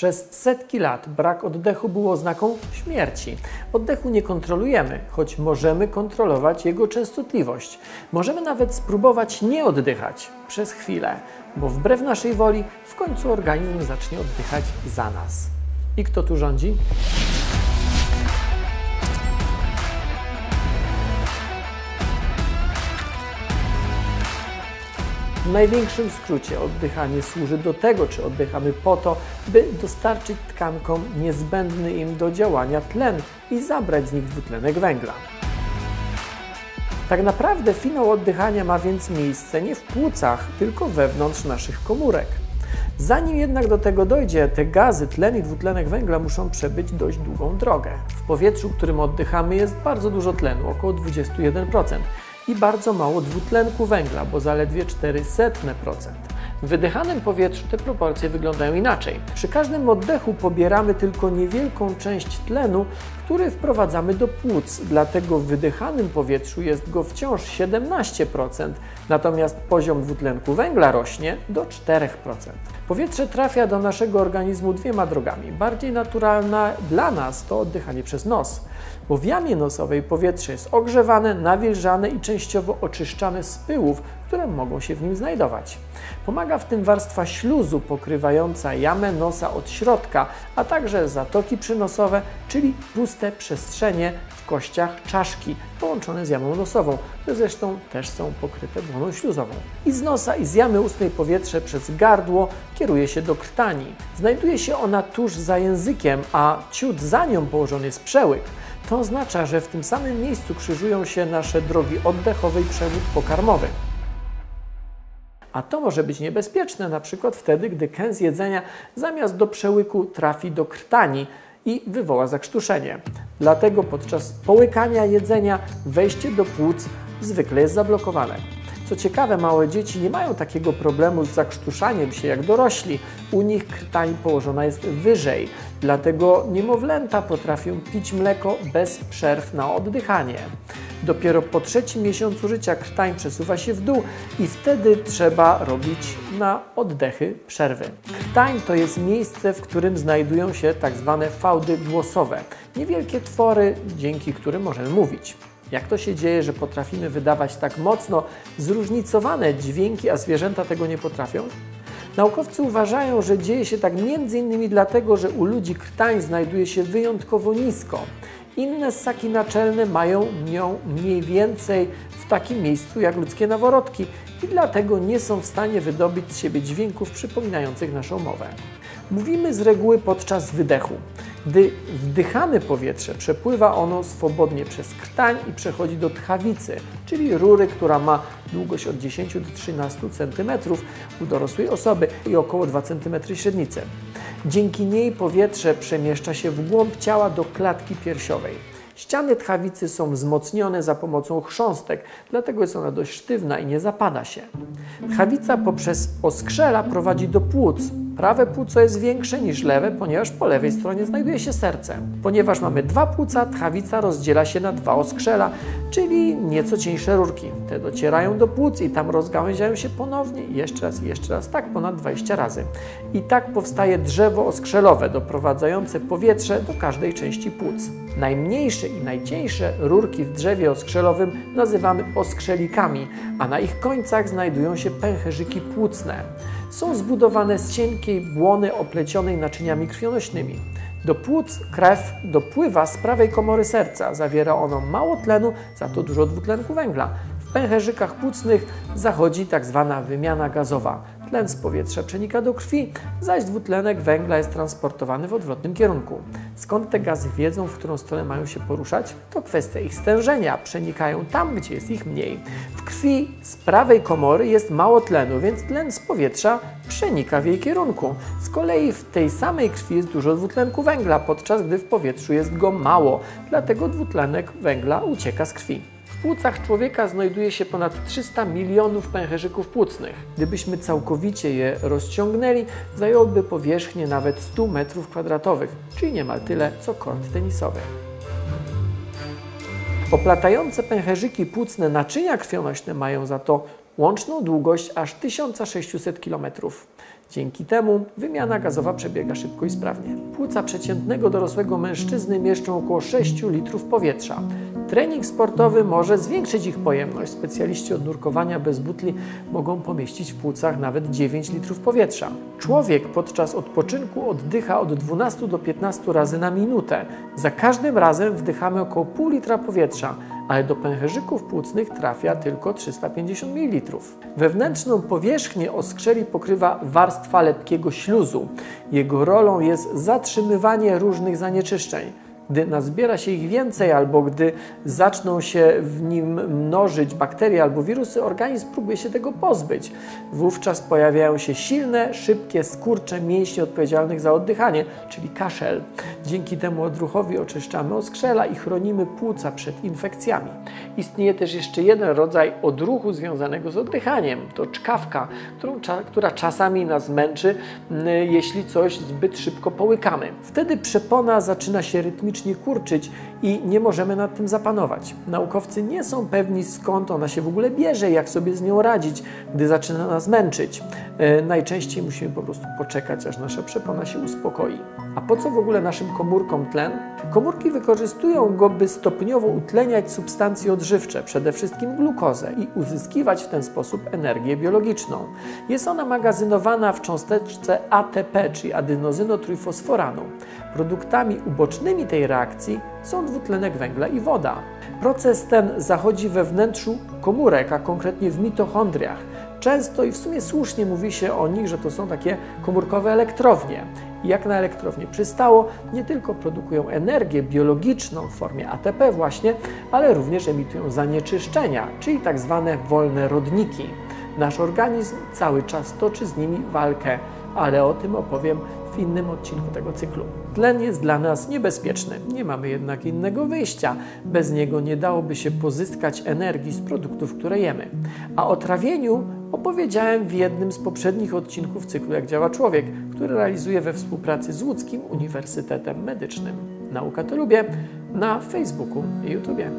Przez setki lat brak oddechu był oznaką śmierci. Oddechu nie kontrolujemy, choć możemy kontrolować jego częstotliwość. Możemy nawet spróbować nie oddychać przez chwilę, bo wbrew naszej woli w końcu organizm zacznie oddychać za nas. I kto tu rządzi? W największym skrócie oddychanie służy do tego, czy oddychamy po to, by dostarczyć tkankom niezbędny im do działania tlen i zabrać z nich dwutlenek węgla. Tak naprawdę finał oddychania ma więc miejsce nie w płucach, tylko wewnątrz naszych komórek. Zanim jednak do tego dojdzie, te gazy, tlen i dwutlenek węgla muszą przebyć dość długą drogę. W powietrzu, którym oddychamy, jest bardzo dużo tlenu, około 21% i bardzo mało dwutlenku węgla, bo zaledwie 0,04%. W wydychanym powietrzu te proporcje wyglądają inaczej. Przy każdym oddechu pobieramy tylko niewielką część tlenu, który wprowadzamy do płuc, dlatego w wydychanym powietrzu jest go wciąż 17%, natomiast poziom dwutlenku węgla rośnie do 4%. Powietrze trafia do naszego organizmu dwiema drogami. Bardziej naturalna dla nas to oddychanie przez nos, w jamie nosowej powietrze jest ogrzewane, nawilżane i częściowo oczyszczane z pyłów, które mogą się w nim znajdować. Pomaga w tym warstwa śluzu pokrywająca jamę nosa od środka, a także zatoki przynosowe, czyli puste przestrzenie w kościach czaszki połączone z jamą nosową, które zresztą też są pokryte błoną śluzową. I z nosa i z jamy ustnej powietrze przez gardło kieruje się do krtani. Znajduje się ona tuż za językiem, a ciut za nią położony jest przełyk. To oznacza, że w tym samym miejscu krzyżują się nasze drogi oddechowe i przewód pokarmowy. A to może być niebezpieczne, na przykład wtedy, gdy kęs jedzenia zamiast do przełyku trafi do krtani i wywoła zakrztuszenie. Dlatego podczas połykania jedzenia wejście do płuc zwykle jest zablokowane. Co ciekawe, małe dzieci nie mają takiego problemu z zakrztuszaniem się jak dorośli. U nich krtań położona jest wyżej, dlatego niemowlęta potrafią pić mleko bez przerw na oddychanie. Dopiero po trzecim miesiącu życia krtań przesuwa się w dół i wtedy trzeba robić na oddechy przerwy. Krtań to jest miejsce, w którym znajdują się tak zwane fałdy głosowe, niewielkie twory, dzięki którym możemy mówić. Jak to się dzieje, że potrafimy wydawać tak mocno zróżnicowane dźwięki, a zwierzęta tego nie potrafią? Naukowcy uważają, że dzieje się tak m.in. dlatego, że u ludzi krtań znajduje się wyjątkowo nisko. Inne ssaki naczelne mają nią mniej więcej w takim miejscu jak ludzkie naworodki i dlatego nie są w stanie wydobyć z siebie dźwięków przypominających naszą mowę. Mówimy z reguły podczas wydechu. Gdy wdychamy powietrze, przepływa ono swobodnie przez krtań i przechodzi do tchawicy, czyli rury, która ma długość od 10 do 13 cm u dorosłej osoby i około 2 cm średnicy. Dzięki niej powietrze przemieszcza się w głąb ciała do klatki piersiowej. Ściany tchawicy są wzmocnione za pomocą chrząstek, dlatego jest ona dość sztywna i nie zapada się. Tchawica poprzez oskrzela prowadzi do płuc, Prawe płuco jest większe niż lewe, ponieważ po lewej stronie znajduje się serce. Ponieważ mamy dwa płuca, tchawica rozdziela się na dwa oskrzela, czyli nieco cieńsze rurki. Te docierają do płuc i tam rozgałęziają się ponownie jeszcze raz, i jeszcze raz, tak ponad 20 razy. I tak powstaje drzewo oskrzelowe, doprowadzające powietrze do każdej części płuc. Najmniejsze i najcieńsze rurki w drzewie oskrzelowym nazywamy oskrzelikami, a na ich końcach znajdują się pęcherzyki płucne są zbudowane z cienkiej błony oplecionej naczyniami krwionośnymi. Do płuc krew dopływa z prawej komory serca. Zawiera ono mało tlenu, za to dużo dwutlenku węgla. W pęcherzykach płucnych zachodzi tak zwana wymiana gazowa. Tlen z powietrza przenika do krwi, zaś dwutlenek węgla jest transportowany w odwrotnym kierunku. Skąd te gazy wiedzą, w którą stronę mają się poruszać? To kwestia ich stężenia. Przenikają tam, gdzie jest ich mniej. W krwi z prawej komory jest mało tlenu, więc tlen z powietrza przenika w jej kierunku. Z kolei w tej samej krwi jest dużo dwutlenku węgla, podczas gdy w powietrzu jest go mało, dlatego dwutlenek węgla ucieka z krwi. Płucach człowieka znajduje się ponad 300 milionów pęcherzyków płucnych. Gdybyśmy całkowicie je rozciągnęli, zajęłoby powierzchnię nawet 100 m2, czyli niemal tyle co kort tenisowy. Oplatające pęcherzyki płucne naczynia krwionośne mają za to łączną długość aż 1600 km. Dzięki temu wymiana gazowa przebiega szybko i sprawnie. Płuca przeciętnego dorosłego mężczyzny mieszczą około 6 litrów powietrza. Trening sportowy może zwiększyć ich pojemność. Specjaliści od nurkowania bez butli mogą pomieścić w płucach nawet 9 litrów powietrza. Człowiek podczas odpoczynku oddycha od 12 do 15 razy na minutę. Za każdym razem wdychamy około pół litra powietrza, ale do pęcherzyków płucnych trafia tylko 350 ml. Wewnętrzną powierzchnię oskrzeli pokrywa warstwa lepkiego śluzu. Jego rolą jest zatrzymywanie różnych zanieczyszczeń. Gdy nazbiera się ich więcej, albo gdy zaczną się w nim mnożyć bakterie albo wirusy, organizm próbuje się tego pozbyć. Wówczas pojawiają się silne, szybkie skurcze mięśni odpowiedzialnych za oddychanie, czyli kaszel. Dzięki temu odruchowi oczyszczamy oskrzela i chronimy płuca przed infekcjami. Istnieje też jeszcze jeden rodzaj odruchu związanego z oddychaniem. To czkawka, którą, która czasami nas męczy, jeśli coś zbyt szybko połykamy. Wtedy przepona zaczyna się rytmicznie kurczyć i nie możemy nad tym zapanować. Naukowcy nie są pewni skąd ona się w ogóle bierze, jak sobie z nią radzić, gdy zaczyna nas męczyć. E, najczęściej musimy po prostu poczekać, aż nasza przepona się uspokoi. A po co w ogóle naszym komórkom tlen? Komórki wykorzystują go, by stopniowo utleniać substancje odżywcze, przede wszystkim glukozę i uzyskiwać w ten sposób energię biologiczną. Jest ona magazynowana w cząsteczce ATP, czyli adenozynotrójfosforanu. Produktami ubocznymi tej reakcji są dwutlenek węgla i woda. Proces ten zachodzi we wnętrzu komórek, a konkretnie w mitochondriach. Często i w sumie słusznie mówi się o nich, że to są takie komórkowe elektrownie. I jak na elektrownię przystało, nie tylko produkują energię biologiczną w formie ATP właśnie, ale również emitują zanieczyszczenia, czyli tak zwane wolne rodniki. Nasz organizm cały czas toczy z nimi walkę, ale o tym opowiem innym odcinku tego cyklu. Tlen jest dla nas niebezpieczny, nie mamy jednak innego wyjścia. Bez niego nie dałoby się pozyskać energii z produktów, które jemy. A o trawieniu opowiedziałem w jednym z poprzednich odcinków cyklu Jak działa człowiek, który realizuję we współpracy z Łódzkim Uniwersytetem Medycznym. Nauka to lubię na Facebooku i YouTubie.